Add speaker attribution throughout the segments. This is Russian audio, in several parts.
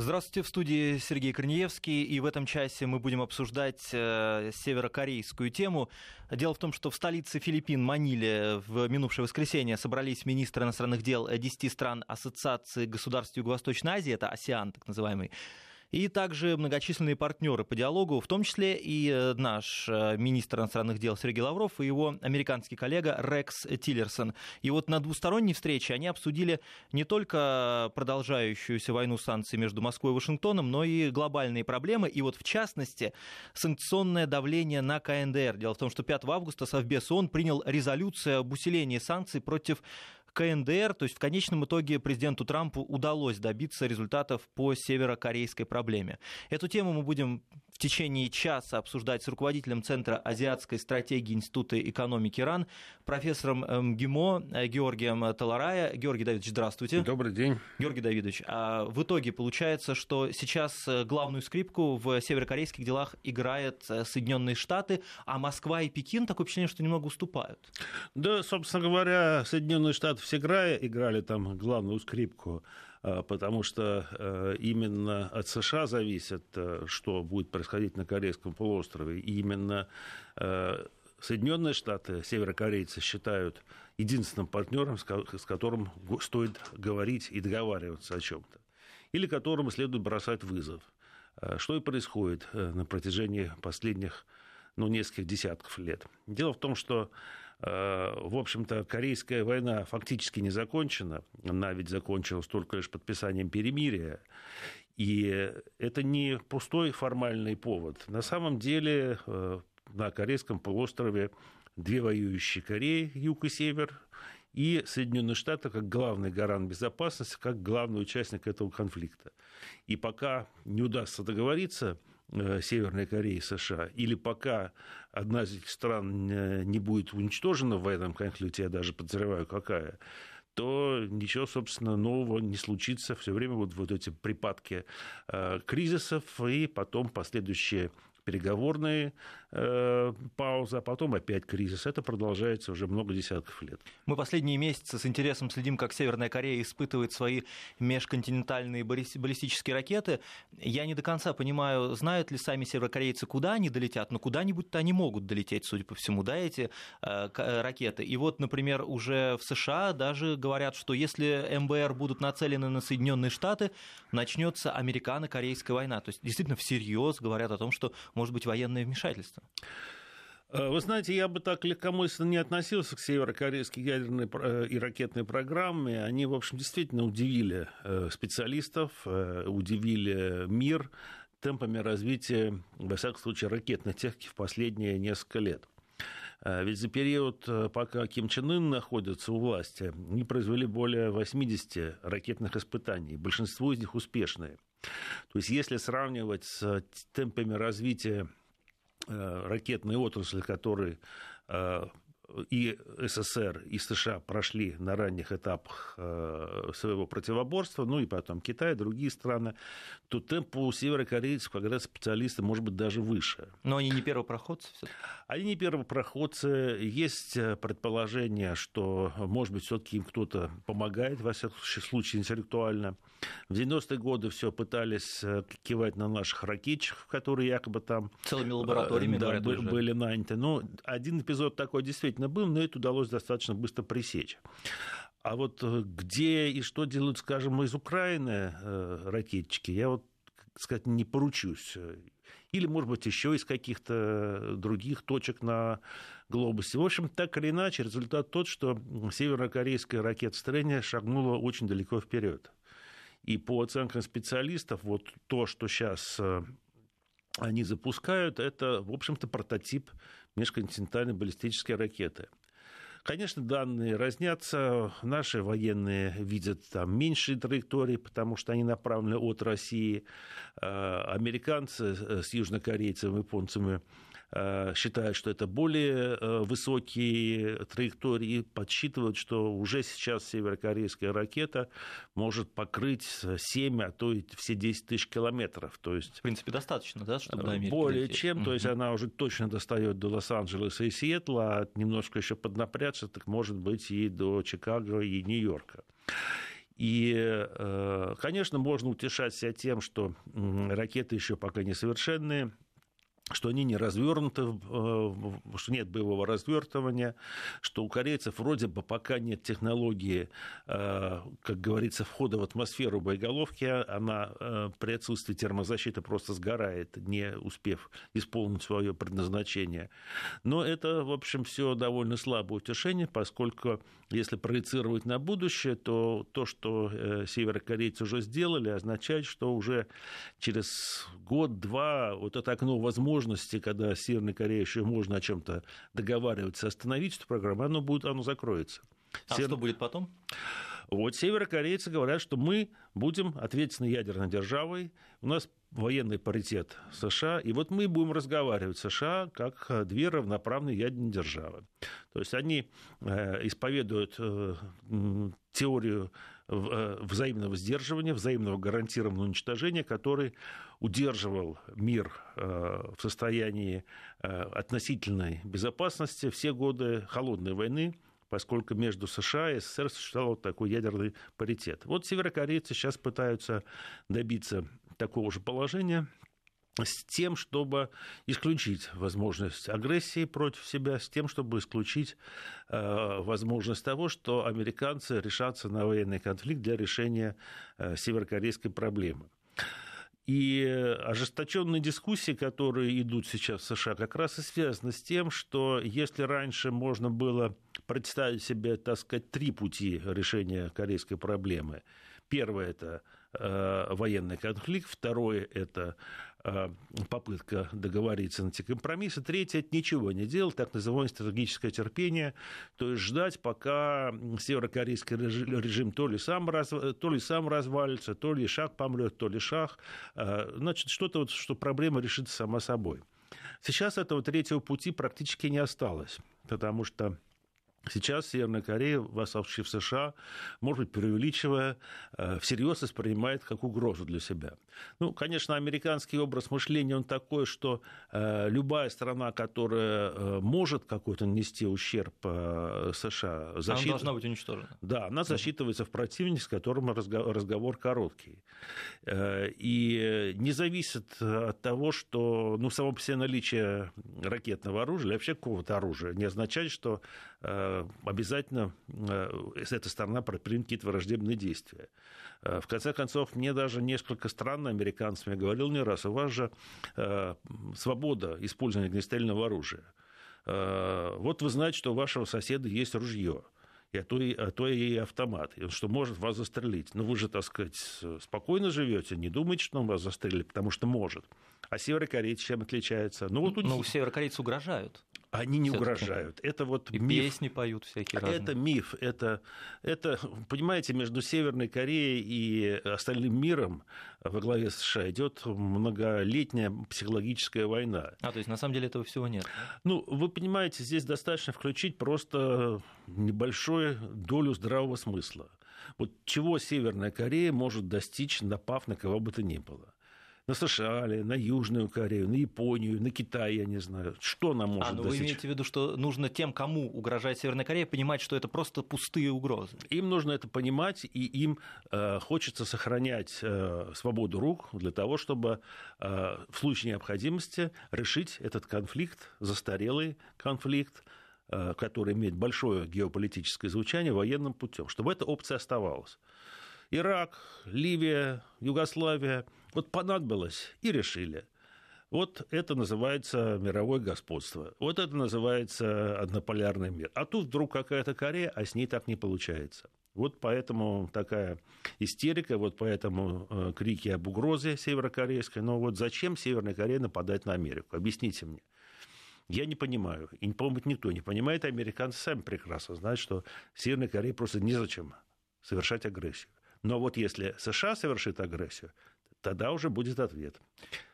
Speaker 1: Здравствуйте, в студии Сергей Корнеевский, и в этом часе мы будем обсуждать э, северокорейскую тему. Дело в том, что в столице Филиппин, Маниле, в минувшее воскресенье собрались министры иностранных дел 10 стран Ассоциации государств Юго-Восточной Азии, это АСИАН так называемый, и также многочисленные партнеры по диалогу, в том числе и э, наш э, министр иностранных дел Сергей Лавров и его американский коллега Рекс Тиллерсон. И вот на двусторонней встрече они обсудили не только продолжающуюся войну санкций между Москвой и Вашингтоном, но и глобальные проблемы, и вот в частности санкционное давление на КНДР. Дело в том, что 5 августа Совбез ООН принял резолюцию об усилении санкций против КНДР, то есть в конечном итоге президенту Трампу удалось добиться результатов по северокорейской проблеме. Эту тему мы будем в течение часа обсуждать с руководителем Центра азиатской стратегии Института экономики РАН, профессором МГИМО э, Георгием Таларая. Георгий Давидович, здравствуйте.
Speaker 2: Добрый день.
Speaker 1: Георгий Давидович, а в итоге получается, что сейчас э, главную скрипку в северокорейских делах играют э, Соединенные Штаты, а Москва и Пекин, такое впечатление, что немного уступают.
Speaker 2: Да, собственно говоря, Соединенные Штаты всегда играли там главную скрипку а, потому что э, именно от США зависит, э, что будет происходить на Корейском полуострове. И именно э, Соединенные Штаты, северокорейцы считают единственным партнером, с которым стоит говорить и договариваться о чем-то, или которому следует бросать вызов. Что и происходит на протяжении последних ну, нескольких десятков лет. Дело в том, что в общем-то, Корейская война фактически не закончена. Она ведь закончилась только лишь подписанием перемирия. И это не пустой формальный повод. На самом деле э, на Корейском полуострове две воюющие Кореи, юг и север, и Соединенные Штаты как главный гарант безопасности, как главный участник этого конфликта. И пока не удастся договориться, Э, Северной Кореи и США, или пока одна из этих стран э, не будет уничтожена в этом конфликте, я даже подозреваю, какая, то ничего, собственно, нового не случится. Все время вот, вот эти припадки э, кризисов и потом последующие переговорные э, паузы, а потом опять кризис. Это продолжается уже много десятков лет.
Speaker 1: Мы последние месяцы с интересом следим, как Северная Корея испытывает свои межконтинентальные баллистические ракеты. Я не до конца понимаю, знают ли сами северокорейцы, куда они долетят, но куда-нибудь-то они могут долететь, судя по всему, да, эти э, э ракеты. И вот, например, уже в США даже говорят, что если МБР будут нацелены на Соединенные Штаты, начнется американо-корейская война. То есть действительно всерьез говорят о том, что может быть военное вмешательство?
Speaker 2: Э, вы знаете, я бы так легкомысленно не относился к северокорейской ядерной э, и ракетной программе. Они, в общем, действительно удивили э, специалистов, удивили мир темпами развития, во всяком случае, ракетной техники в последние несколько лет. Ведь за период, пока Ким Чен Ын находится у власти, они произвели более 80 ракетных испытаний, большинство из них успешные. То есть если сравнивать с темпами развития ракетной отрасли, которые э, и СССР, и США прошли на ранних этапах э, своего противоборства, ну и потом Китай, другие страны, то темп у северокорейцев, как раз специалисты, может быть, даже выше.
Speaker 1: Но они не первопроходцы все
Speaker 2: Они не первопроходцы. Есть э, предположение, что, может быть, все таки им кто-то помогает, во всяком случае, интеллектуально. В 90-е годы все пытались э, кивать на наших ракетчиков, которые якобы там...
Speaker 1: Целыми лабораториями,
Speaker 2: да, были наняты. Но один эпизод такой действительно действительно был, но это удалось достаточно быстро пресечь. А вот э, где и что делают, скажем, из Украины э, ракетчики, я вот сказать, не поручусь. Или, может быть, еще из каких-то других точек на глобусе. В общем, так или иначе, результат тот, что северокорейская ракетостроение шагнуло очень далеко вперед. И по оценкам специалистов, вот то, что сейчас э, они запускают, это, в общем-то, прототип межконтинентальной баллистической ракеты. Конечно, данные разнятся. Наши военные видят там меньшие траектории, потому что они направлены от России. Э, американцы с южнокорейцами, японцами Э, считают, что это более э, высокие траектории, подсчитывают, что уже сейчас северокорейская ракета может покрыть 7, а то и все 10 тысяч километров. То есть,
Speaker 1: в принципе, достаточно, да, чтобы до
Speaker 2: Америки Более долететь. чем, то есть она уже точно достает до Лос-Анджелеса и Сиэтла, а немножко еще поднапрячься, так может быть и до Чикаго и Нью-Йорка. И, э, конечно, можно утешать себя тем, что ракеты еще пока несовершенные, что они не развернуты, э, что нет боевого развертывания, что у корейцев вроде бы пока нет технологии, э, как говорится, входа в атмосферу боеголовки, она э, при отсутствии термозащиты просто сгорает, не успев исполнить свое предназначение. Но это, в общем, все довольно слабое утешение, поскольку если проецировать на будущее, то то, что северокорейцы уже сделали, означает, что уже через год-два вот это окно возможно возможности, когда Северная Корея еще можно о чем-то договариваться, остановить эту программу, оно, будет, оно закроется.
Speaker 1: А Север... что будет потом?
Speaker 2: Вот северокорейцы говорят, что мы будем ответственной ядерной державой, у нас военный паритет США, и вот мы будем разговаривать с США как две равноправные ядерные державы. То есть они э, исповедуют э, теорию э, взаимного сдерживания, взаимного гарантированного уничтожения, который удерживал мир в состоянии относительной безопасности все годы холодной войны, поскольку между США и СССР существовал такой ядерный паритет. Вот северокорейцы сейчас пытаются добиться такого же положения с тем, чтобы исключить возможность агрессии против себя, с тем, чтобы исключить э, возможность того, что американцы решатся на военный конфликт для решения э, северокорейской проблемы. И ожесточенные дискуссии, которые идут сейчас в США, как раз и связаны с тем, что если раньше можно было представить себе, так сказать, три пути решения корейской проблемы. Первое – это э, военный конфликт, второе – это попытка договориться на эти компромиссы, третье – это ничего не делать, так называемое стратегическое терпение, то есть ждать, пока северокорейский режим то ли сам, раз, то ли сам развалится, то ли шаг помрет, то ли шаг, э, значит, что-то, вот, что проблема решится сама собой. Сейчас этого третьего пути практически не осталось, потому что Сейчас Северная Корея, восставшая в США, может быть, преувеличивая, э, всерьез воспринимает как угрозу для себя. Ну, конечно, американский образ мышления, он такой, что э, любая страна, которая э, может какой-то нанести ущерб США...
Speaker 1: Засчит... Она должна быть уничтожена.
Speaker 2: Да, она засчитывается в противнике, с которым разговор короткий. И не зависит от того, что ну, само по себе наличие ракетного оружия или вообще какого-то оружия не означает, что обязательно э, эта сторона предпримет какие-то враждебные действия. Э, в конце концов, мне даже несколько странно американцам, я говорил не раз, у вас же свобода использования огнестрельного оружия. Вот вы знаете, что у вашего соседа есть ружье и а то и, а то и автомат, что может вас застрелить. Но вы же, так сказать, спокойно живете, не думайте, что он вас застрелит, потому что может. А северокорейцы чем отличаются?
Speaker 1: Ну, вот у ну, северокорейцы угрожают.
Speaker 2: Они не угрожают. Это вот
Speaker 1: и миф. песни поют всякие разные.
Speaker 2: Это миф. Это, это, понимаете, между Северной Кореей и остальным миром во главе США идет многолетняя психологическая война.
Speaker 1: А, то есть на самом деле этого всего нет?
Speaker 2: Ну, вы понимаете, здесь достаточно включить просто небольшую долю здравого смысла. Вот чего Северная Корея может достичь, напав на кого бы то ни было на США, на Южную Корею, на Японию, на Китай, я не знаю. Что нам может а, ну
Speaker 1: достичь? Вы имеете в виду, что нужно тем, кому угрожает Северная Корея, понимать, что это просто пустые угрозы?
Speaker 2: Им нужно это понимать, и им э, хочется сохранять э, свободу рук для того, чтобы э, в случае необходимости решить этот конфликт, застарелый конфликт, э, который имеет большое геополитическое звучание военным путем, чтобы эта опция оставалась. Ирак, Ливия, Югославия. Вот понадобилось и решили. Вот это называется мировое господство. Вот это называется однополярный мир. А тут вдруг какая-то Корея, а с ней так не получается. Вот поэтому такая истерика, вот поэтому э, крики об угрозе северокорейской. Но вот зачем Северная Корея нападает на Америку? Объясните мне. Я не понимаю. И, по-моему, никто не понимает. Американцы сами прекрасно знают, что Северной Корее просто незачем совершать агрессию. Но вот если США совершит агрессию, тогда уже будет ответ.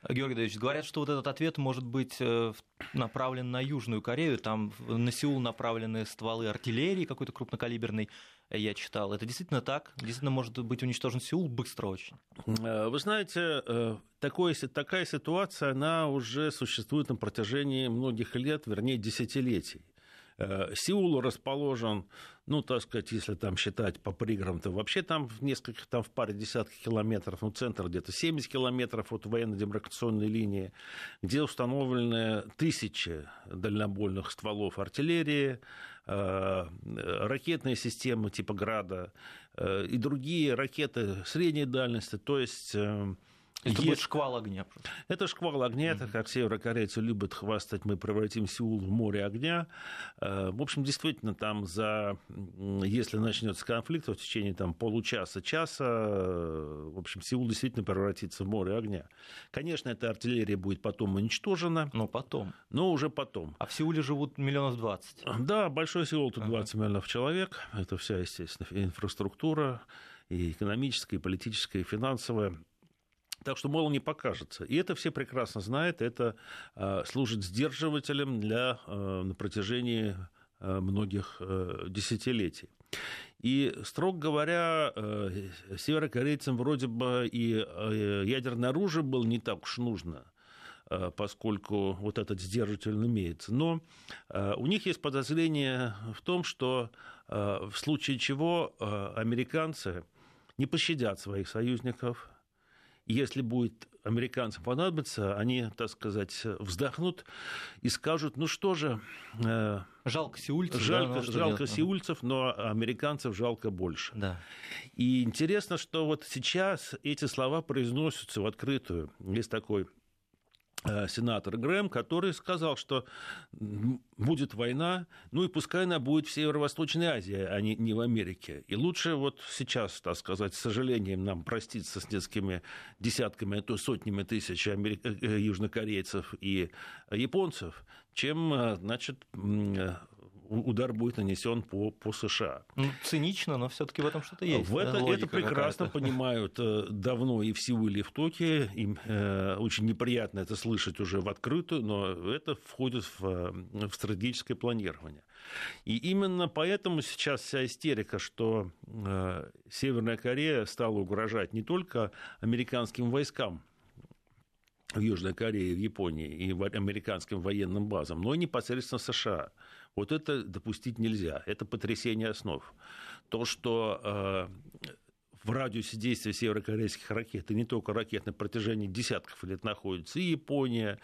Speaker 1: Георгий Давидович, говорят, что вот этот ответ может быть э, направлен на Южную Корею, там на Сеул направлены стволы артиллерии какой-то крупнокалиберной, я читал. Это действительно так? Действительно может быть уничтожен Сеул быстро очень?
Speaker 2: Э, вы знаете, э, такой, такая ситуация, она уже существует на протяжении многих лет, вернее, десятилетий. Сеул расположен, ну, так сказать, если там считать по пригородам, то вообще там в нескольких, там в паре десятков километров, ну, центр где-то 70 километров от военно-демаркационной линии, где установлены тысячи дальнобойных стволов артиллерии, ракетные системы типа «Града» и другие ракеты средней дальности, то есть
Speaker 1: это будет шквал огня. Просто.
Speaker 2: Это шквал огня, это как северокорейцы любят хвастать, мы превратим Сеул в море огня. Э, в общем, действительно, там за, если начнется конфликт, то в течение там, получаса-часа, э, в общем, Сеул действительно превратится в море огня. Конечно, эта артиллерия будет потом уничтожена.
Speaker 1: Но потом.
Speaker 2: Но уже потом.
Speaker 1: А в Сеуле живут миллионов двадцать.
Speaker 2: Да, большой Сеул, тут 20 миллионов человек. Это вся, естественно, инфраструктура и экономическая, и политическая, и финансовая. Так что мало не покажется. И это все прекрасно знают, это э, служит сдерживателем для, э, на протяжении э, многих десятилетий. И, строго говоря, северокорейцам вроде бы и ядерное оружие было не так уж нужно поскольку вот этот сдерживатель имеется. Но у них есть подозрение в том, что в случае чего американцы не пощадят своих союзников, если будет американцам понадобиться, они, так сказать, вздохнут и скажут, ну что же...
Speaker 1: Э, жалко сеульцев.
Speaker 2: Жалко, да, жалко делать? сеульцев, но американцев жалко больше. Да. И интересно, что вот сейчас эти слова произносятся в открытую. Есть такой сенатор Грэм, который сказал, что будет война, ну и пускай она будет в Северо-Восточной Азии, а не, не в Америке. И лучше вот сейчас, так сказать, с сожалением нам проститься с несколькими десятками, а то сотнями тысяч америк... Э, э, южнокорейцев и японцев, чем, значит, удар будет нанесен по, по США.
Speaker 1: Ну, цинично, но все-таки в этом что-то есть.
Speaker 2: В это, это прекрасно понимают э, давно и в Сеуле, и в Токио. Им э, очень неприятно это слышать уже в открытую, но это входит в, э, в стратегическое планирование. И именно поэтому сейчас вся истерика, что э, Северная Корея стала угрожать не только американским войскам, в Южной Корее, в Японии и американским военным базам, но и непосредственно США. Вот это допустить нельзя. Это потрясение основ. То, что э, в радиусе действия северокорейских ракет, и не только ракет, на протяжении десятков лет находится и Япония,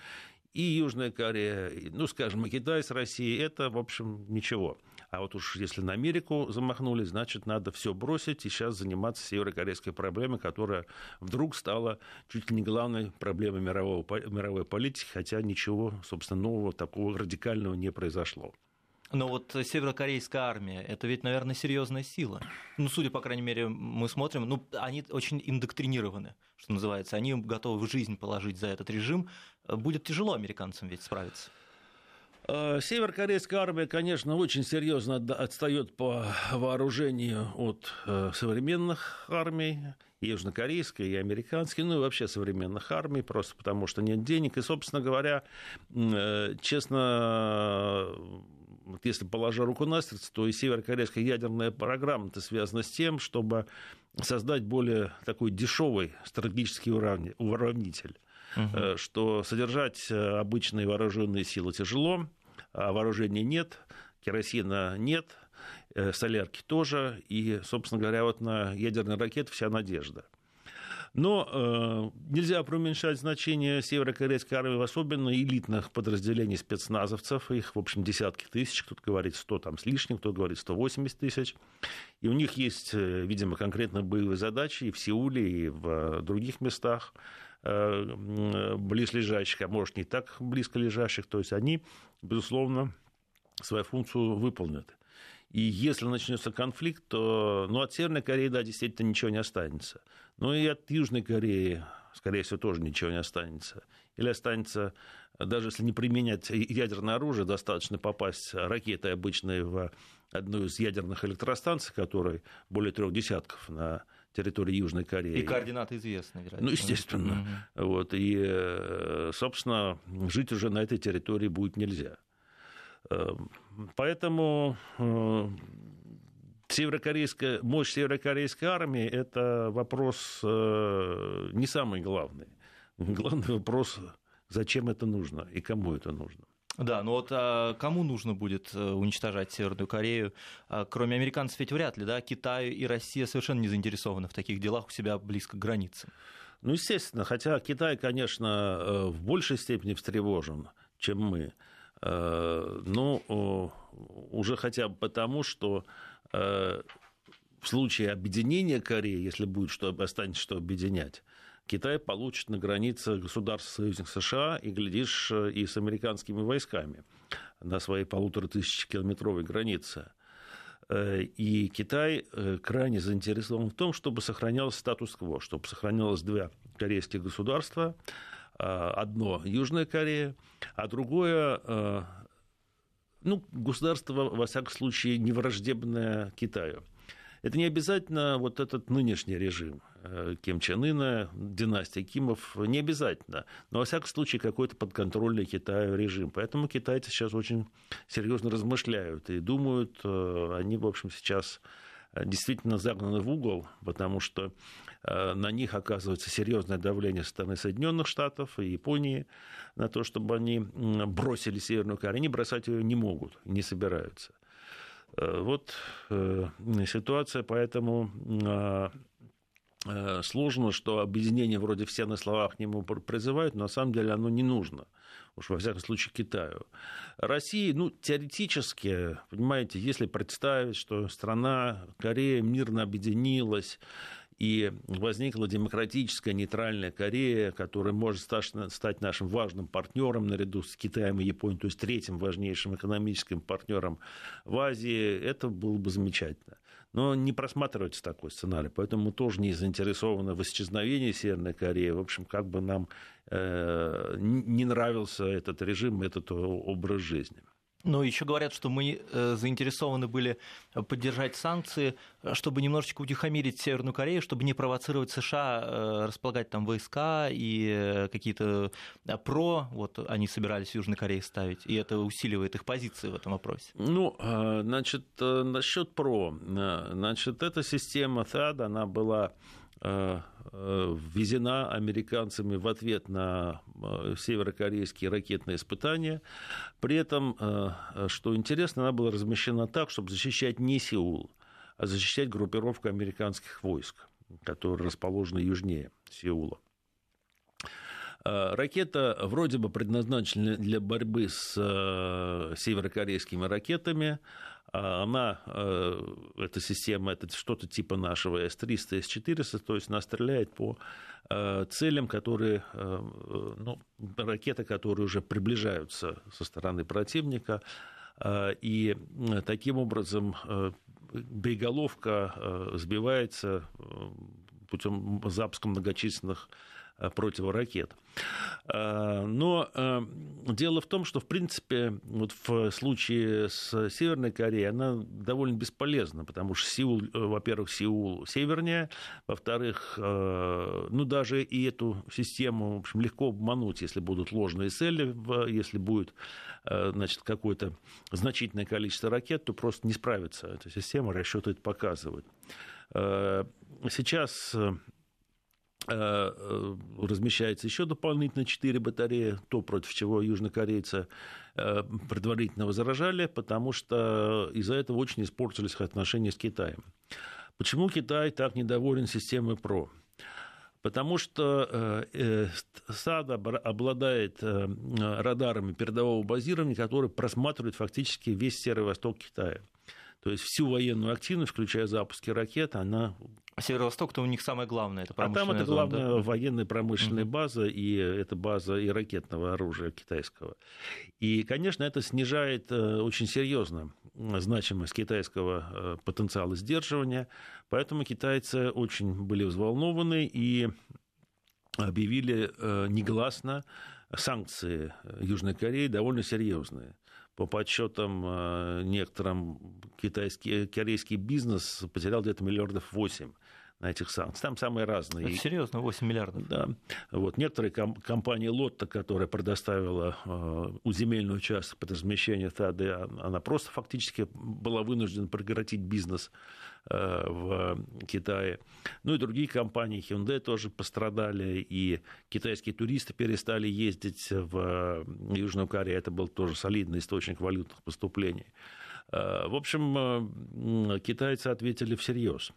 Speaker 2: и Южная Корея, ну, скажем, и Китай с Россией, это, в общем, ничего. А вот уж если на Америку замахнулись, значит, надо все бросить и сейчас заниматься северокорейской проблемой, которая вдруг стала чуть ли не главной проблемой мирового, мировой политики, хотя ничего, собственно, нового, такого радикального не произошло.
Speaker 1: Но вот северокорейская армия, это ведь, наверное, серьезная сила. Ну, судя, по крайней мере, мы смотрим, ну, они очень индоктринированы, что называется. Они готовы в жизнь положить за этот режим. Будет тяжело американцам ведь справиться.
Speaker 2: Э, северокорейская армия, конечно, очень серьезно отстает по вооружению от э, современных армий, южнокорейской, и американской, ну и вообще современных армий, просто потому что нет денег. И, собственно говоря, э, честно, вот если положа руку на сердце, то и северокорейская ядерная программа-то связана с тем, чтобы создать более такой дешевый стратегический уравнитель. Угу. Что содержать э, обычные вооруженные силы тяжело, а вооружения нет, керосина нет, э, солярки тоже, и, собственно говоря, вот на ядерный ракет вся надежда. Но э, нельзя преуменьшать значение северокорейской армии, особенно элитных подразделений спецназовцев. Их, в общем, десятки тысяч. Кто-то говорит 100 там, с лишним, кто говорит 180 тысяч. И у них есть, э, видимо, конкретно боевые задачи и в Сеуле, и в э, других местах э, близлежащих, а может, не так близко лежащих. То есть они, безусловно, свою функцию выполнят. И если начнется конфликт, то ну, от Северной Кореи, да, действительно ничего не останется. Но и от Южной Кореи, скорее всего, тоже ничего не останется. Или останется, даже если не применять ядерное оружие, достаточно попасть ракетой обычной в одну из ядерных электростанций, которой более трех десятков на территории Южной Кореи.
Speaker 1: И координаты известны,
Speaker 2: вероятно. Ну, естественно. Угу. Вот, и, э, собственно, жить уже на этой территории будет нельзя. Эм, поэтому э, северокорейская, мощь северокорейской армии – это вопрос э, не самый главный. Главный вопрос, зачем это нужно и кому это нужно.
Speaker 1: Да, ну вот а кому нужно будет э, уничтожать Северную Корею? А, кроме американцев ведь вряд ли, да? Китай и Россия совершенно не заинтересованы в таких делах у себя близко к границе.
Speaker 2: Ну, естественно, хотя Китай, конечно, в большей степени встревожен, чем мы. Э, но уже хотя бы потому, что в случае объединения Кореи, если будет что останется что объединять, Китай получит на границе государств союзник США и, глядишь, и с американскими войсками на своей полутора тысячи километровой границе. Э, и Китай э, крайне заинтересован в том, чтобы сохранялся статус-кво, чтобы сохранялось два корейских государства, э, одно Южная Корея, а другое ну, государство, во всяком случае, не враждебное Китаю. Это не обязательно вот этот нынешний режим э, Ким Чен Ына, династия Кимов, не обязательно. Но, во всяком случае, какой-то подконтрольный Китаю режим. Поэтому китайцы сейчас очень серьезно размышляют и думают, э, они, в общем, сейчас э, действительно загнаны в угол, потому что на них оказывается серьезное давление со стороны Соединенных Штатов и Японии на то, чтобы они бросили Северную Корею. Они бросать ее не могут, не собираются. Э, вот э, ситуация, поэтому а, э, сложно, что объединение вроде все на словах к нему призывают, но на самом деле оно не нужно. Уж во всяком случае Китаю. России, ну, теоретически, понимаете, если представить, что страна Корея мирно объединилась, и возникла демократическая нейтральная Корея, которая может стать нашим важным партнером наряду с Китаем и Японией, то есть третьим важнейшим экономическим партнером в Азии, это было бы замечательно. Но не просматривается такой сценарий, поэтому мы тоже не заинтересованы в исчезновении Северной Кореи. В общем, как бы нам э, не нравился этот режим, этот образ жизни.
Speaker 1: Но еще говорят, что мы э, заинтересованы были поддержать санкции, чтобы немножечко утихомирить Северную Корею, чтобы не провоцировать США э, располагать там войска и э, какие-то про, вот они собирались в Южной Корее ставить, и это усиливает их позиции в этом вопросе.
Speaker 2: Ну, значит, насчет про, значит, эта система ТАД, она была ввезена американцами в ответ на э, северокорейские ракетные испытания. При этом, что интересно, она была размещена так, чтобы защищать не Сеул, а защищать группировку американских войск, которые расположены южнее Сеула. Ракета вроде бы предназначена для борьбы с северокорейскими ракетами, она, э, эта система, это что-то типа нашего С-300, С-400, то есть она стреляет по э, целям, которые, э, ну, ракеты, которые уже приближаются со стороны противника, и таким образом боеголовка сбивается путем запуска многочисленных противоракет. Э, но э, дело в том, что, в принципе, вот в случае с Северной Кореей она довольно бесполезна, потому что Сеул, во-первых, Сеул севернее, во-вторых, ну, даже и эту систему, в общем, легко обмануть, если будут ложные цели, если будет, значит, какое-то значительное количество ракет, то просто не справится эта система, расчеты это показывают. Сейчас Э, э, размещается еще дополнительно 4 батареи, то, против чего южнокорейцы э, предварительно возражали, потому что из-за этого очень испортились отношения с Китаем. Почему Китай так недоволен системой ПРО? Потому что САД обладает радарами передового базирования, которые просматривают фактически весь серый восток Китая. То есть всю военную активность, включая запуски ракет, она
Speaker 1: Северо-Восток-то у них самое главное, это
Speaker 2: промышленная А там это зона, главная да? военная промышленная угу. база, и это база и ракетного оружия китайского. И, конечно, это снижает э, очень серьезно значимость китайского э, потенциала сдерживания, поэтому китайцы очень были взволнованы и объявили э, негласно санкции Южной Кореи довольно серьезные. По подсчетам некоторым, китайский, корейский бизнес потерял где-то миллиардов восемь на этих санкциях. Там самые разные.
Speaker 1: Это серьезно, 8 миллиардов.
Speaker 2: Да. Вот. Некоторые ком- компании Лотта, которая предоставила э, земельный участок под размещение ТАД, она просто фактически была вынуждена прекратить бизнес э, в Китае. Ну и другие компании, Hyundai тоже пострадали, и китайские туристы перестали ездить в Южную Корею. Это был тоже солидный источник валютных поступлений. Э, в общем, э, китайцы ответили всерьез.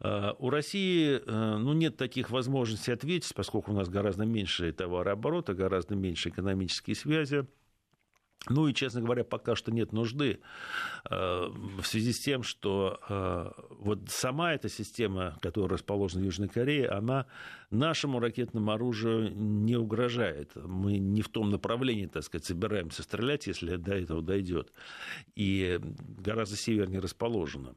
Speaker 2: Э, у России ну, нет таких возможностей ответить, поскольку у нас гораздо меньше товарооборота, гораздо меньше экономические связи. Ну и, честно говоря, пока что нет нужды э, в связи с тем, что э, вот сама эта система, которая расположена в Южной Корее, она нашему ракетному оружию не угрожает. Мы не в том направлении, так сказать, собираемся стрелять, если до этого дойдет. И гораздо севернее расположена.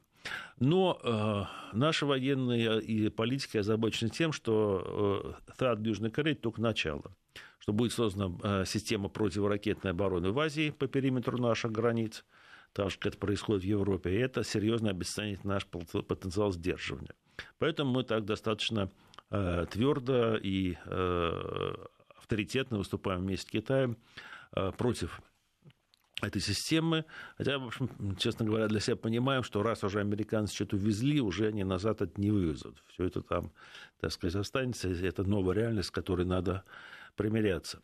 Speaker 2: Но э, наши военные и политики озабочены тем, что э, ТАД Южной Кореи только начало что будет создана э, система противоракетной обороны в Азии по периметру наших границ, так же, как это происходит в Европе, и это серьезно обесценит наш потенциал сдерживания. Поэтому мы так достаточно э, твердо и э, авторитетно выступаем вместе с Китаем против этой системы. Хотя, в общем, честно говоря, для себя понимаем, что раз уже американцы что-то увезли, уже они назад это не вывезут. Все это там, так сказать, останется. Это новая реальность, с которой надо примиряться.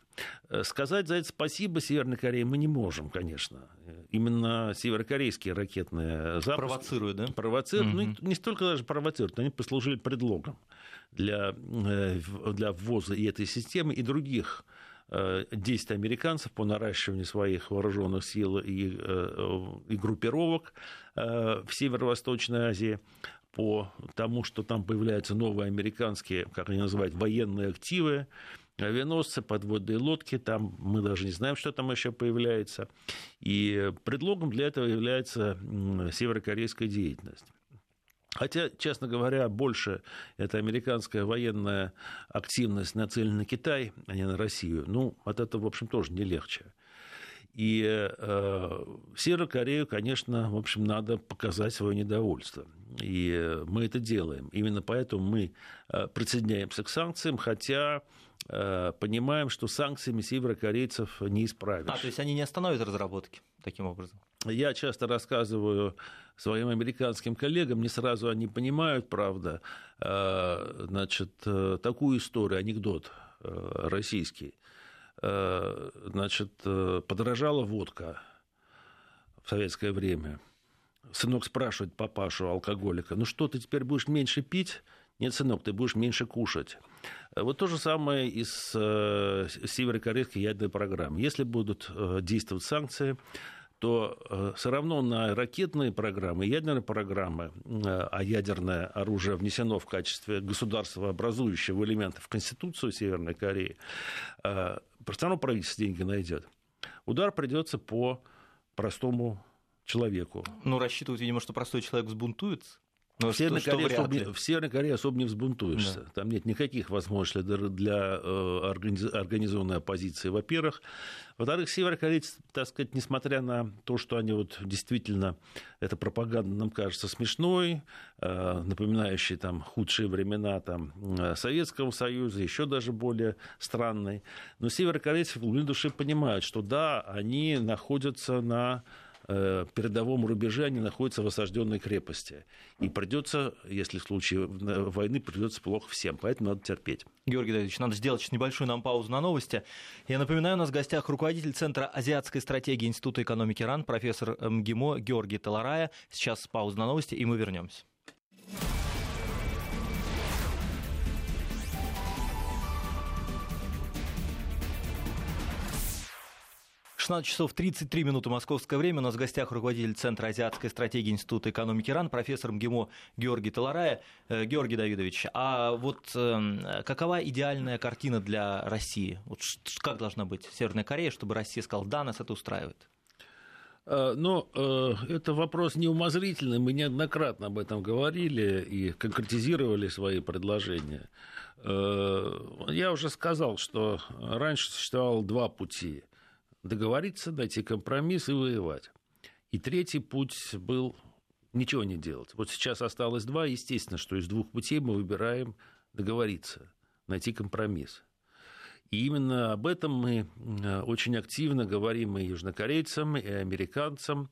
Speaker 2: Э, сказать за это спасибо Северной Корее мы не можем, конечно. Именно северокорейские ракетные
Speaker 1: запуски... Провоцируют, да?
Speaker 2: Провоцируют. Угу. Ну, не столько даже провоцируют, они послужили предлогом для, э, для ввоза и этой системы, и других э, действий американцев по наращиванию своих вооруженных сил и, и группировок в Северо-Восточной Азии по тому, что там появляются новые американские, как они называют, военные активы, авианосцы, подводные лодки, там мы даже не знаем, что там еще появляется. И предлогом для этого является северокорейская деятельность. Хотя, честно говоря, больше это американская военная активность нацелена на Китай, а не на Россию. Ну, от этого, в общем, тоже не легче. И э, Северную Корею, конечно, в общем, надо показать свое недовольство. И мы это делаем. Именно поэтому мы э, присоединяемся к санкциям, хотя Э, понимаем, что санкциями северокорейцев не исправишь.
Speaker 1: А, то есть они не остановят разработки таким образом?
Speaker 2: Я часто рассказываю своим американским коллегам, не сразу они понимают, правда, э, значит, э, такую историю, анекдот российский. Значит, подорожала водка в советское время. Сынок спрашивает папашу, алкоголика, ну что, ты теперь будешь меньше пить? Нет, сынок, ты будешь меньше кушать. Вот то же самое и с э, северокорейской ядерной программой. Если будут э, действовать санкции, то э, все равно на ракетные программы, ядерные программы, а ядерное оружие внесено в качестве государствообразующего элемента в Конституцию Северной Кореи, все равно правительство деньги найдет. Удар придется по простому человеку.
Speaker 1: Ну, рассчитывают, видимо, что простой человек взбунтуется.
Speaker 2: Но в, Северной Корее особо, в Северной Корее особо не взбунтуешься. Да. Там нет никаких возможностей для, для э, организованной оппозиции, во-первых. Во-вторых, северокорейцы, так сказать, несмотря на то, что они вот действительно, эта пропаганда нам кажется смешной, э, напоминающей там худшие времена там, э, Советского Союза, еще даже более странной, но северокорейцы в глубине души понимают, что да, они находятся на передовом рубеже они находятся в осажденной крепости. И придется, если в случае войны, придется плохо всем. Поэтому надо терпеть.
Speaker 1: Георгий Давидович, надо сделать небольшую нам паузу на новости. Я напоминаю, у нас в гостях руководитель Центра азиатской стратегии Института экономики РАН, профессор МГИМО Георгий Таларая. Сейчас пауза на новости, и мы вернемся. 16 часов 33 минуты московское время. У нас в гостях руководитель Центра азиатской стратегии Института экономики РАН, профессор МГИМО Георгий Таларая. Э, Георгий Давидович, а вот э, какова идеальная картина для России? Вот как должна быть Северная Корея, чтобы Россия сказала, да, нас это устраивает?
Speaker 2: Э, но это вопрос неумозрительный. Мы неоднократно об этом говорили и конкретизировали свои предложения. Я уже сказал, что раньше существовало два пути договориться, найти компромисс и воевать. И третий путь был ничего не делать. Вот сейчас осталось два, естественно, что из двух путей мы выбираем договориться, найти компромисс. И именно об этом мы очень активно говорим и южнокорейцам, и американцам.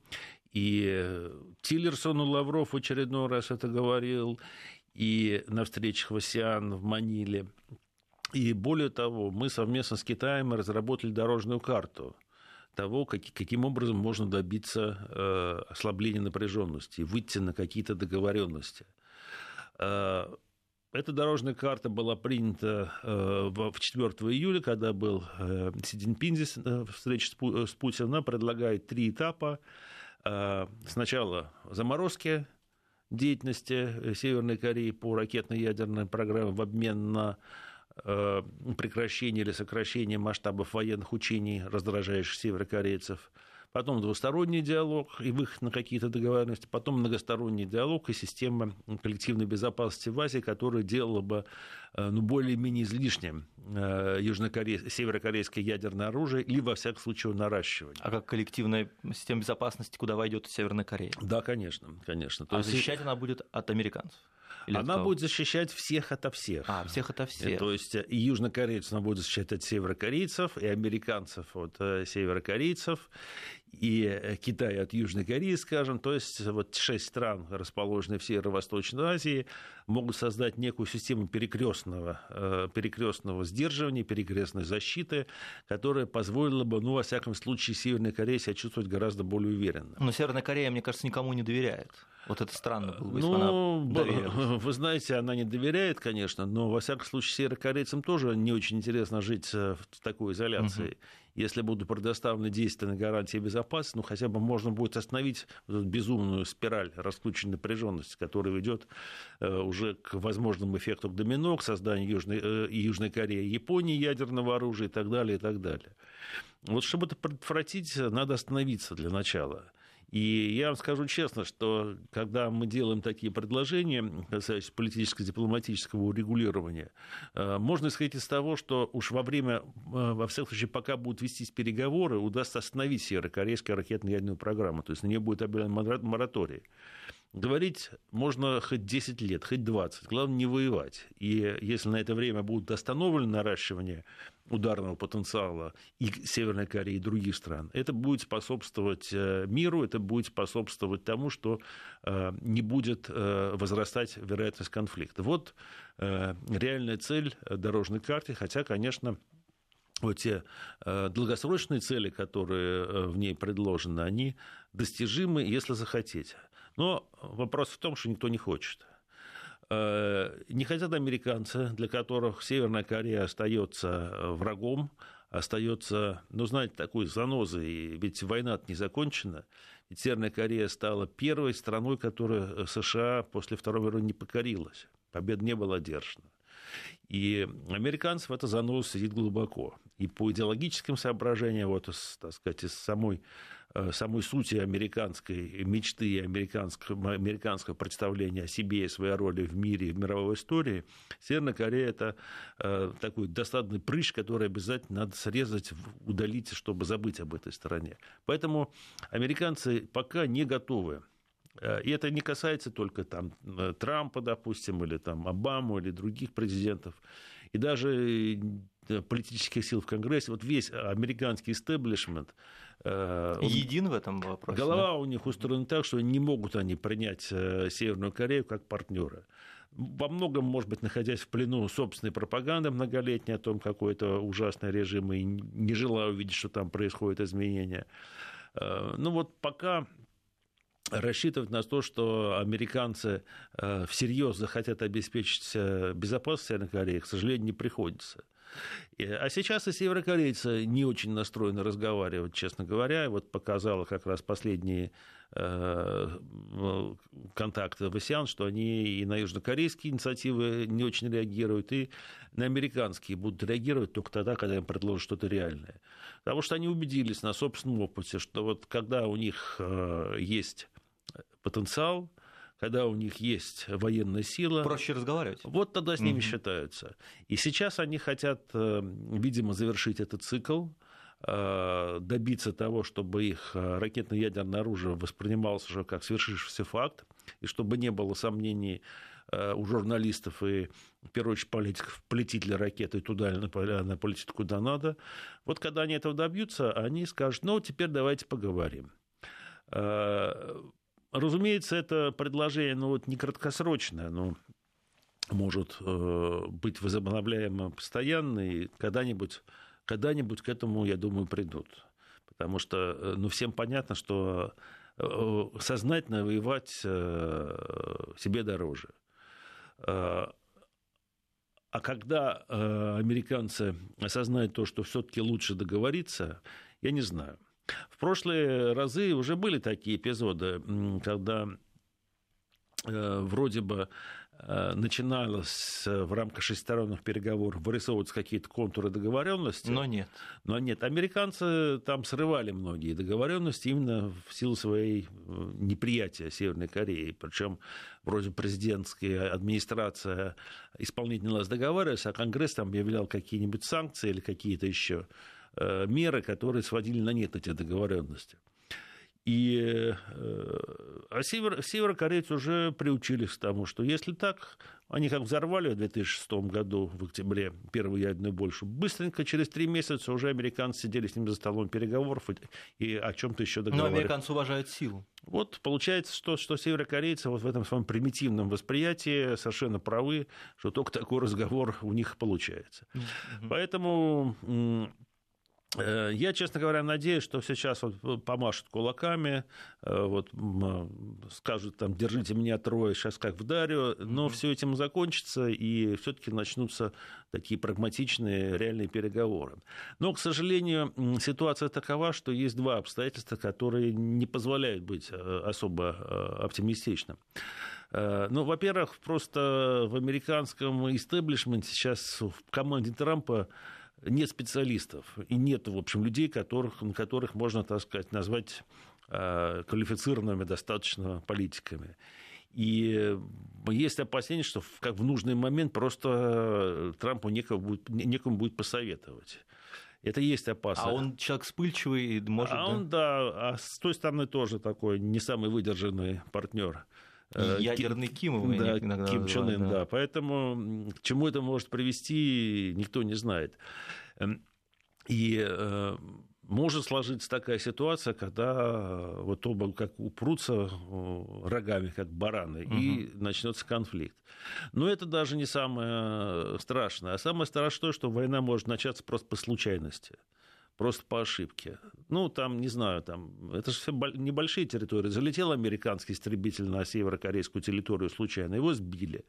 Speaker 2: И Тиллерсону Лавров в очередной раз это говорил, и на встречах в АСИАН в Маниле. И более того, мы совместно с Китаем разработали дорожную карту того, как, каким образом можно добиться э, ослабления напряженности, выйти на какие-то договоренности. Э, эта дорожная карта была принята э, в 4 июля, когда был э, Си Цзиньпин здесь э, встреча с Путиным. Она предлагает три этапа. Сначала заморозки деятельности Северной Кореи по ракетно-ядерной программе в обмен на прекращение или сокращение масштабов военных учений, раздражающих северокорейцев – потом двусторонний диалог и выход на какие-то договоренности, потом многосторонний диалог и система коллективной безопасности в Азии, которая делала бы э, ну, более-менее излишним э, южнокорей... северокорейское ядерное оружие или, во всяком случае, наращивание.
Speaker 1: А как коллективная система безопасности, куда войдет Северная Корея?
Speaker 2: Да, конечно, конечно.
Speaker 1: То а есть... защищать она будет от американцев?
Speaker 2: Или она будет защищать всех ото всех.
Speaker 1: А, всех ото всех.
Speaker 2: То есть и южнокорейцев она будет защищать от северокорейцев, и американцев от э, северокорейцев, и э, Китай от Южной Кореи, скажем. То есть вот шесть стран, расположенные в Северо-Восточной Азии, могут создать некую систему перекрестного, э, перекрестного сдерживания, перекрестной защиты, которая позволила бы, ну, во всяком случае, Северной Корее себя чувствовать гораздо более уверенно.
Speaker 1: Но Северная Корея, мне кажется, никому не доверяет. Вот это странно было бы, если
Speaker 2: ну, она доверилась. Вы знаете, она не доверяет, конечно, но, во всяком случае, северокорейцам тоже не очень интересно жить э, в такой изоляции. Угу если будут предоставлены действенные гарантии безопасности, ну, хотя бы можно будет остановить эту безумную спираль раскрученной напряженности, которая ведет э, уже к возможному эффекту домино, к созданию Южной, э, Южной Кореи, Японии ядерного оружия и так далее, и так далее. Вот чтобы это предотвратить, надо остановиться для начала. И я вам скажу честно, что когда мы делаем такие предложения, касающиеся политическо-дипломатического урегулирования, э, можно исходить из того, что уж во время, э, во всяком случае, пока будут вестись переговоры, удастся остановить северокорейскую ракетно-ядерную программу, то есть на нее будет объявлен мораторий. Говорить можно хоть 10 лет, хоть 20. Главное не воевать. И если на это время будут остановлены наращивание ударного потенциала и Северной Кореи, и других стран, это будет способствовать э, миру, это будет способствовать тому, что э, не будет э, возрастать вероятность конфликта. Вот реальная цель дорожной карты, хотя, конечно, вот те долгосрочные цели, которые в ней предложены, они достижимы, если захотеть. Но вопрос в том, что никто не хочет. Э, не хотят американцы, для которых Северная Корея остается врагом, остается, ну, знаете, такой занозой, ведь война не закончена. Ведь Северная Корея стала первой страной, которая США после Второй мировой не покорилась. Победа не была одержана. И американцев это заноза сидит глубоко. И по идеологическим соображениям, вот, так сказать, из самой Э, самой сути американской мечты и американского, представления о себе и своей роли в мире, в мировой истории, Северная Корея – это э, такой достаточный прыщ, который обязательно надо срезать, удалить, чтобы забыть об этой стране. Поэтому американцы пока не готовы э, и это не касается только там, Трампа, допустим, или там, Обаму, или других президентов. И даже политических сил в Конгрессе, вот весь американский истеблишмент
Speaker 1: Э, Един в этом вопросе.
Speaker 2: Голова да? у них устроена так, что не могут они принять э, Северную Корею как партнера. Во многом, может быть, находясь в плену собственной пропаганды многолетней о том, какой это ужасный режим, и не желая увидеть, что там происходят изменения. Э, ну вот пока рассчитывать на то, что американцы всерьез захотят обеспечить безопасность Северной Кореи, к сожалению, не приходится. А сейчас и северокорейцы не очень настроены разговаривать, честно говоря. Вот показало как раз последние э, контакты в АСИАН, что они и на южнокорейские инициативы не очень реагируют, и на американские будут реагировать только тогда, когда им предложат что-то реальное. Потому что они убедились на собственном опыте, что вот когда у них э, есть потенциал, когда у них есть военная сила.
Speaker 1: Проще разговаривать.
Speaker 2: Вот тогда с ними угу. считаются. И сейчас они хотят, э, видимо, завершить этот цикл. добиться того, чтобы их ракетно-ядерное оружие воспринималось уже как свершившийся факт, и чтобы не было сомнений у журналистов и, в первую очередь, политиков, полетит ли ракеты туда или она полетит куда надо. Вот когда они этого добьются, они скажут, ну, теперь давайте поговорим. Разумеется, это предложение ну, вот, не краткосрочное, но может э, быть возобновляемо постоянно, и когда-нибудь, когда-нибудь к этому, я думаю, придут. Потому что э, ну, всем понятно, что э, сознательно воевать себе дороже. А когда американцы осознают то, что все-таки лучше договориться, я не знаю. В прошлые разы уже были такие эпизоды, когда вроде бы Э, начиналось э, в рамках шестисторонних переговоров вырисовываться какие-то контуры договоренности.
Speaker 1: Но нет.
Speaker 2: Но нет. Американцы там срывали многие договоренности именно в силу своей э, неприятия Северной Кореи. Причем вроде президентская администрация исполнительно договаривалась, а Конгресс там объявлял какие-нибудь санкции или какие-то еще меры, которые сводили на нет эти договоренности. И, э, а север, северокорейцы уже приучились к тому, что если так, они как взорвали в 2006 году, в октябре, первую ядерную больше, быстренько, через три месяца уже американцы сидели с ними за столом переговоров и, и о чем-то еще договаривались.
Speaker 1: Но американцы уважают силу.
Speaker 2: Вот получается, что, что северокорейцы вот в этом своем примитивном восприятии совершенно правы, что только такой разговор у них получается. Mm-hmm. Поэтому Э, я, честно говоря, надеюсь, что сейчас вот помашут кулаками, э, вот скажут там, держите меня трое, сейчас как вдарю, но mm-hmm. все этим закончится, и все-таки начнутся такие прагматичные, реальные переговоры. Но, к сожалению, ситуация такова, что есть два обстоятельства, которые не позволяют быть э, особо оптимистичным. Ну, во-первых, просто в американском истеблишменте сейчас в команде Трампа нет специалистов и нет, в общем, людей, которых, которых можно, так сказать, назвать э, квалифицированными достаточно политиками. И есть опасение, что в, как в нужный момент просто Трампу некому будет, некому будет посоветовать. Это есть опасно.
Speaker 1: А он человек вспыльчивый, может... А
Speaker 2: да? он, да, а с той стороны тоже такой не самый выдержанный партнер.
Speaker 1: Э, ядерный Ким, Ким
Speaker 2: да, иногда Ким Чен Ын, да. да. Поэтому к чему это может привести, никто не знает. Эм, и э, может сложиться такая ситуация, когда э, вот оба как упрутся рогами, как бараны, угу. и начнется конфликт. Но это даже не самое страшное. А самое страшное, что война может начаться просто по случайности просто по ошибке. Ну, там, не знаю, там, это же все небольшие территории. Залетел американский истребитель на северокорейскую территорию случайно, его сбили.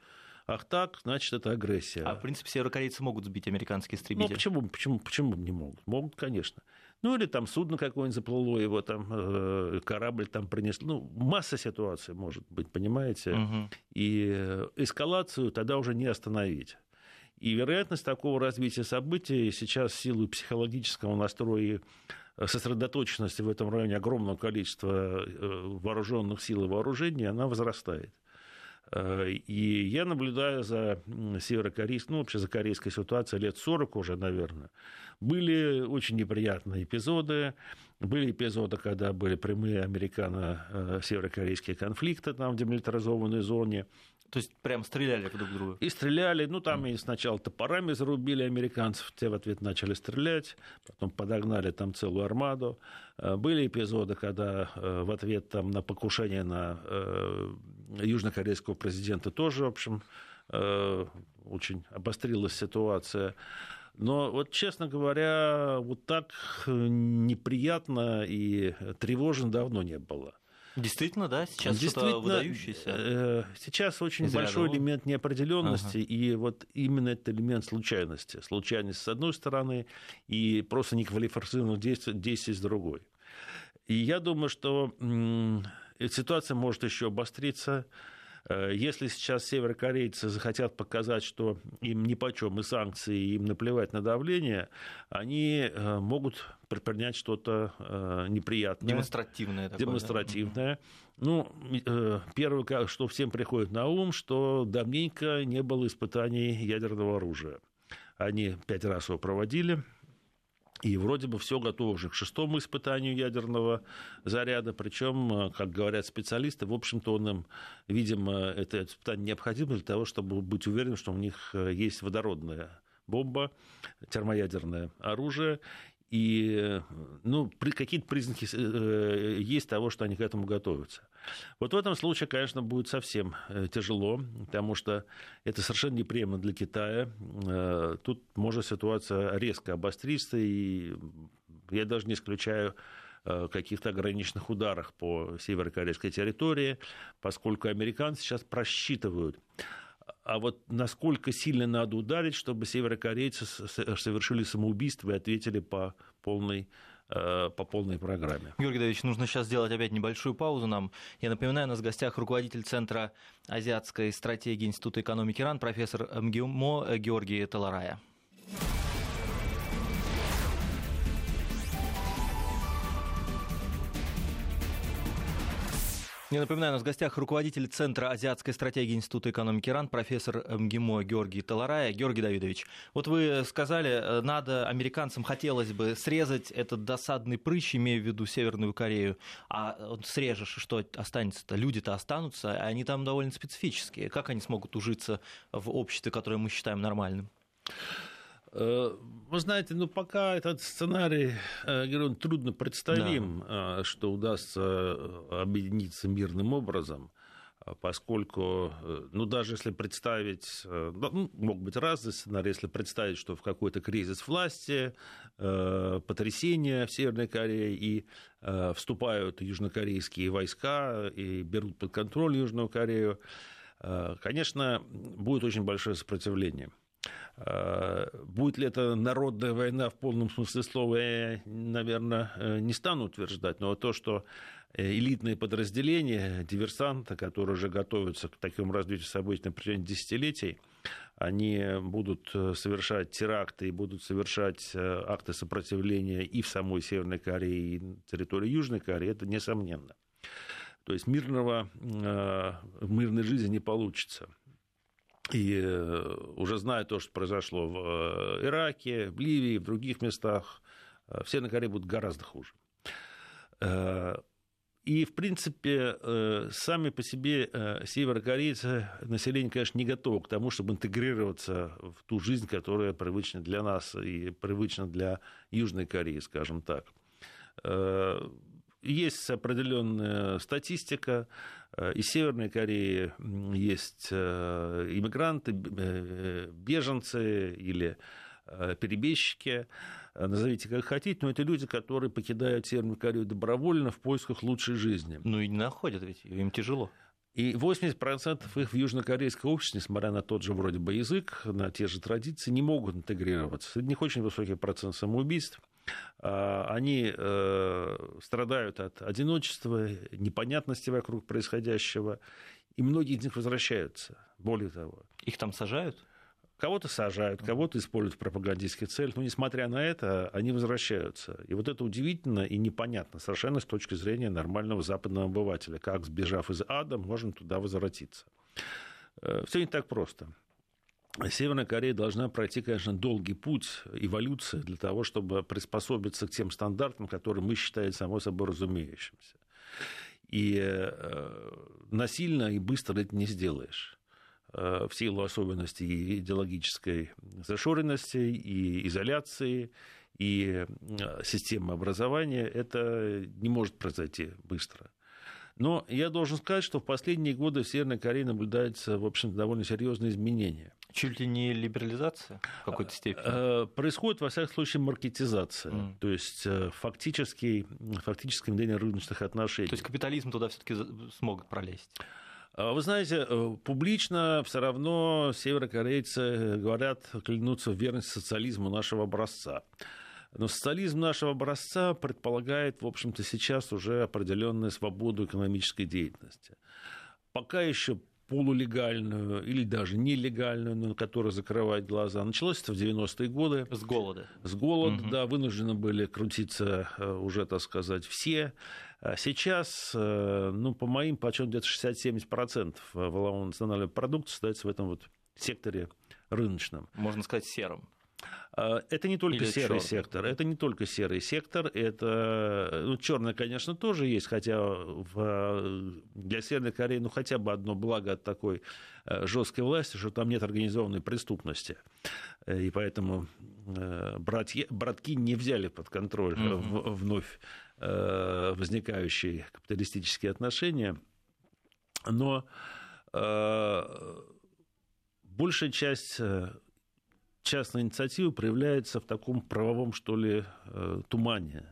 Speaker 2: Ах так, значит, это агрессия.
Speaker 1: А, в принципе, северокорейцы могут сбить американские истребители.
Speaker 2: Ну, почему, почему, почему не могут? Могут, конечно. Ну, или там судно какое-нибудь заплыло, его там э, корабль там принес. Ну, масса ситуаций может быть, понимаете? Угу. И э, эскалацию тогда уже не остановить. И вероятность такого развития событий сейчас в силу психологического настроя и сосредоточенности в этом районе огромного количества э, вооруженных сил и вооружений, она возрастает. Э, и я наблюдаю за северокорейской, ну, вообще за корейской ситуацией лет 40 уже, наверное. Были очень неприятные эпизоды. Были эпизоды, когда были прямые американо-северокорейские конфликты там в демилитаризованной зоне.
Speaker 1: То есть прям стреляли друг в друга?
Speaker 2: И стреляли. Ну, там и сначала топорами зарубили американцев, те в ответ начали стрелять, потом подогнали там целую армаду. Э, были эпизоды, когда э, в ответ там, на покушение на э, южнокорейского президента тоже, в общем, очень обострилась ситуация. Но вот, честно говоря, вот так неприятно и тревожно давно не было.
Speaker 1: Действительно, да, сейчас что-то выдающееся. Э,
Speaker 2: сейчас очень большой элемент неопределенности, ага. и вот именно этот элемент случайности. Случайность с одной стороны и просто неквалифицированных действий, действий с другой. И я думаю, что эта ситуация может еще обостриться. Э, если сейчас северокорейцы захотят показать, что им ни по чем и санкции, и им наплевать на давление, они э, могут предпринять что-то э, неприятное.
Speaker 1: Демонстративное.
Speaker 2: Такое, демонстративное. Да? Ну, первое, что всем приходит на ум, что давненько не было испытаний ядерного оружия. Они пять раз его проводили И вроде бы все готово уже к шестому испытанию ядерного заряда. Причем, как говорят специалисты, в общем-то, он им, видимо, это испытание необходимо для того, чтобы быть уверенным, что у них есть водородная бомба, термоядерное оружие, и ну, какие-то признаки э, есть того, что они к этому готовятся. Вот в этом случае, конечно, будет совсем э, тяжело, потому что это совершенно неприемлемо для Китая. Э, тут может ситуация резко обостриться, и я даже не исключаю каких-то ограниченных ударах по северокорейской территории, поскольку американцы сейчас просчитывают а вот насколько сильно надо ударить, чтобы северокорейцы совершили самоубийство и ответили по полной э, по полной программе.
Speaker 1: Георгий Давидович, нужно сейчас сделать опять небольшую паузу нам. Я напоминаю, у нас в гостях руководитель Центра азиатской стратегии Института экономики РАН, профессор МГИМО Георгий Таларая. Я напоминаю, у нас в гостях руководитель Центра азиатской стратегии Института экономики РАН, профессор МГИМО Георгий Таларая. Георгий Давидович, вот вы сказали, э, надо американцам хотелось бы срезать этот досадный прыщ, имея в виду Северную Корею, а вот срежешь, что останется-то? Люди-то останутся, а они там довольно специфические. Как они смогут ужиться в обществе, которое мы считаем нормальным?
Speaker 2: Э, вы знаете, ну пока этот сценарий э, трудно представим, да. Э, что удастся объединиться мирным образом, поскольку, ну даже если представить, ну, могут быть разные сценарии, если представить, что в какой-то кризис власти, потрясение в Северной Корее и вступают южнокорейские войска и берут под контроль Южную Корею, конечно, будет очень большое сопротивление – будет ли это народная война в полном смысле слова, я, наверное, э, не стану утверждать, но то, что э, элитные подразделения, диверсанты, которые уже готовятся к такому развитию событий на протяжении десятилетий, они будут совершать теракты и будут совершать акты сопротивления и в самой Северной Корее, и на территории Южной Кореи, это несомненно. То есть мирного, мирной жизни не получится. И э, уже зная то, что произошло в э, Ираке, в Ливии, в других местах, э, все на Корее будут гораздо хуже. И, в принципе, сами по себе северокорейцы, население, конечно, не готово к тому, чтобы интегрироваться в ту жизнь, которая привычна для нас и привычна для Южной Кореи, скажем так. Есть определенная статистика. Э, из Северной Кореи есть э, иммигранты, э, беженцы или перебежчики, назовите как хотите, но это люди, которые покидают Северную Корею добровольно в поисках лучшей жизни.
Speaker 1: Ну и не находят ведь, им тяжело.
Speaker 2: И 80% их в южнокорейском обществе, несмотря на тот же вроде бы язык, на те же традиции, не могут интегрироваться. Среди них очень высокий процент самоубийств. А, они э, страдают от одиночества, непонятности вокруг происходящего, и многие из них возвращаются. Более того.
Speaker 1: Их там сажают?
Speaker 2: Кого-то сажают, кого-то используют в пропагандистских целях, но несмотря на это, они возвращаются. И вот это удивительно и непонятно совершенно с точки зрения нормального западного обывателя. Как, сбежав из ада, можно туда возвратиться. Э, Все не так просто. Северная Корея должна пройти, конечно, долгий путь эволюции для того, чтобы приспособиться к тем стандартам, которые мы считаем само собой разумеющимся. И э, насильно и быстро это не сделаешь э, в силу особенностей идеологической зашоренности и изоляции, и э, системы образования, это не может произойти быстро. Но я должен сказать, что в последние годы в Северной Корее наблюдается, в общем, довольно серьезные изменения.
Speaker 1: Чуть ли не либерализация в какой-то степени?
Speaker 2: Э, происходит, во всяком случае, маркетизация. Mm. То есть э, фактически, фактически внедрение рыночных отношений.
Speaker 1: То есть капитализм туда все-таки смог пролезть?
Speaker 2: А вы знаете, э, публично все равно северокорейцы говорят, клянутся в верность социализму нашего образца. Но социализм нашего образца предполагает, в общем-то, сейчас уже определенную свободу экономической деятельности. Пока еще полулегальную или даже нелегальную, на которую закрывать глаза. Началось это в 90-е годы.
Speaker 1: С голода.
Speaker 2: С голода, угу. да, вынуждены были крутиться э, уже, так сказать, все. А сейчас, э, ну, по моим подсчетам, где-то 60-70% валового национального продукта остается в этом вот секторе рыночном.
Speaker 1: Можно сказать, серым.
Speaker 2: А, это не только Или серый черный. сектор, это не только серый сектор, это ну, черный, конечно, тоже есть, хотя в, для Северной Кореи, ну хотя бы одно благо от такой э, жесткой власти, что там нет организованной преступности, и поэтому э, братья, братки не взяли под контроль mm-hmm. вновь э, возникающие капиталистические отношения, но большая часть частная инициатива проявляется в таком правовом, что ли, э, тумане.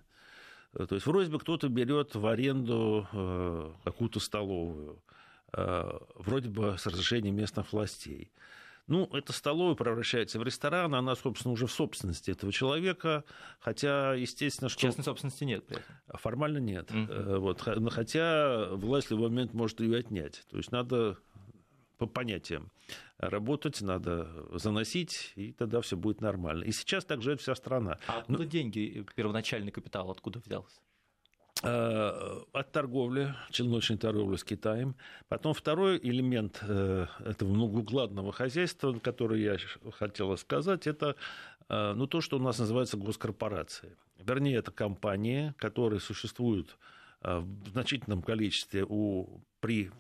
Speaker 2: Э, то есть вроде бы кто-то берет в аренду э, какую-то столовую, вроде бы с разрешения местных властей. Ну, эта столовая превращается в ресторан, она, собственно, уже в собственности этого человека, хотя, естественно, что...
Speaker 1: Частной собственности нет.
Speaker 2: Формально нет. Mm-hmm. Вот, хотя власть в любой момент может ее отнять. То есть надо по понятиям. Работать надо заносить, и тогда все будет нормально. И сейчас так живет вся страна.
Speaker 1: А откуда Но... деньги, первоначальный капитал, откуда взялся?
Speaker 2: Э, от торговли, челночной торговли с Китаем. Потом второй элемент э, этого многоукладного хозяйства, который я хотела сказать, это э, ну, то, что у нас называется госкорпорации. Вернее, это компании, которые существуют в значительном количестве у, при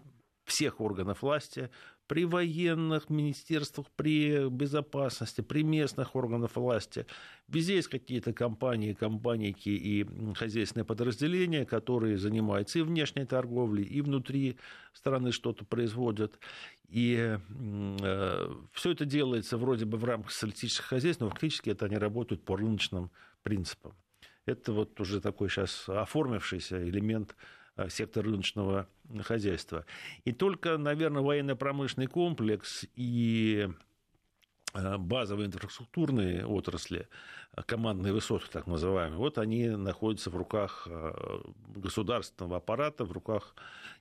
Speaker 2: всех органов власти, при военных министерствах, при безопасности, при местных органах власти. Везде есть какие-то компании, компанийки и хозяйственные подразделения, которые занимаются и внешней торговлей, и внутри страны что-то производят. И э, все это делается вроде бы в рамках социалистических хозяйств, но фактически это они работают по рыночным принципам. Это вот уже такой сейчас оформившийся элемент сектор рыночного хозяйства. И только, наверное, военно-промышленный комплекс и э, базовые инфраструктурные отрасли, э, командные высоты, так называемые, вот они находятся в руках государственного аппарата, в руках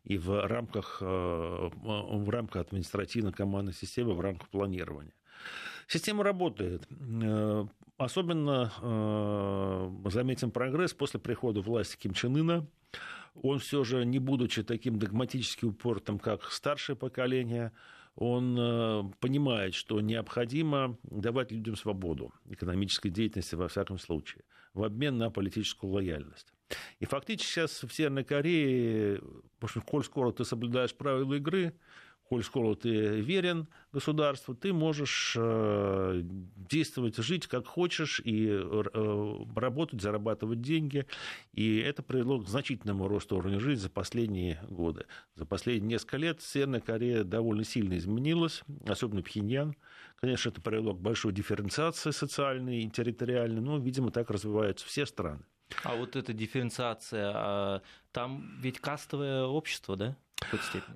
Speaker 2: и в рамках, в рамках административно-командной системы, в рамках планирования. Система работает. Особенно заметим прогресс после прихода власти Ким Чен Ына он все же, не будучи таким догматически упортым, как старшее поколение, он э, понимает, что необходимо давать людям свободу экономической деятельности во всяком случае, в обмен на политическую лояльность. И фактически сейчас в Северной Корее, в общем, коль скоро ты соблюдаешь правила игры, коль скоро ты верен государству, ты можешь э, действовать, жить как хочешь и э, работать, зарабатывать деньги. И это привело к значительному росту уровня жизни за последние годы. За последние несколько лет Северная Корея довольно сильно изменилась, особенно Пхеньян. Конечно, это привело к большой дифференциации социальной и территориальной, но, видимо, так развиваются все страны.
Speaker 1: А вот эта дифференциация, а, там ведь кастовое общество, да?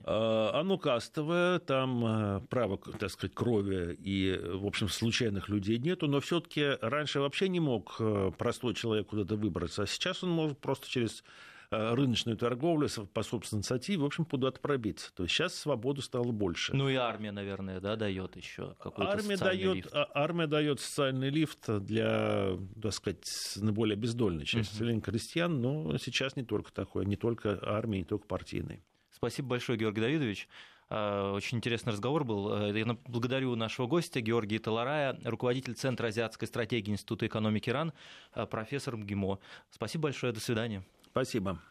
Speaker 2: А, оно кастовое, там а, право, так сказать, крови и, в общем, случайных людей нету, но все таки раньше вообще не мог простой человек куда-то выбраться, а сейчас он может просто через Э, рыночную торговлю по собственной инициативе, в общем, куда-то пробиться. То есть сейчас свободу стало больше.
Speaker 1: Ну и армия, наверное, да, дает еще какой-то
Speaker 2: армия дает,
Speaker 1: лифт.
Speaker 2: Армия дает социальный лифт для, так сказать, наиболее бездольной части населения uh-huh. крестьян, но сейчас не только такое, не только армия, не только партийный.
Speaker 1: Спасибо большое, Георгий Давидович. Э, очень интересный разговор был. Э, я благодарю нашего гостя Георгия Таларая, руководитель Центра азиатской стратегии Института экономики РАН, профессор МГИМО. Спасибо большое, до свидания.
Speaker 2: Спасибо.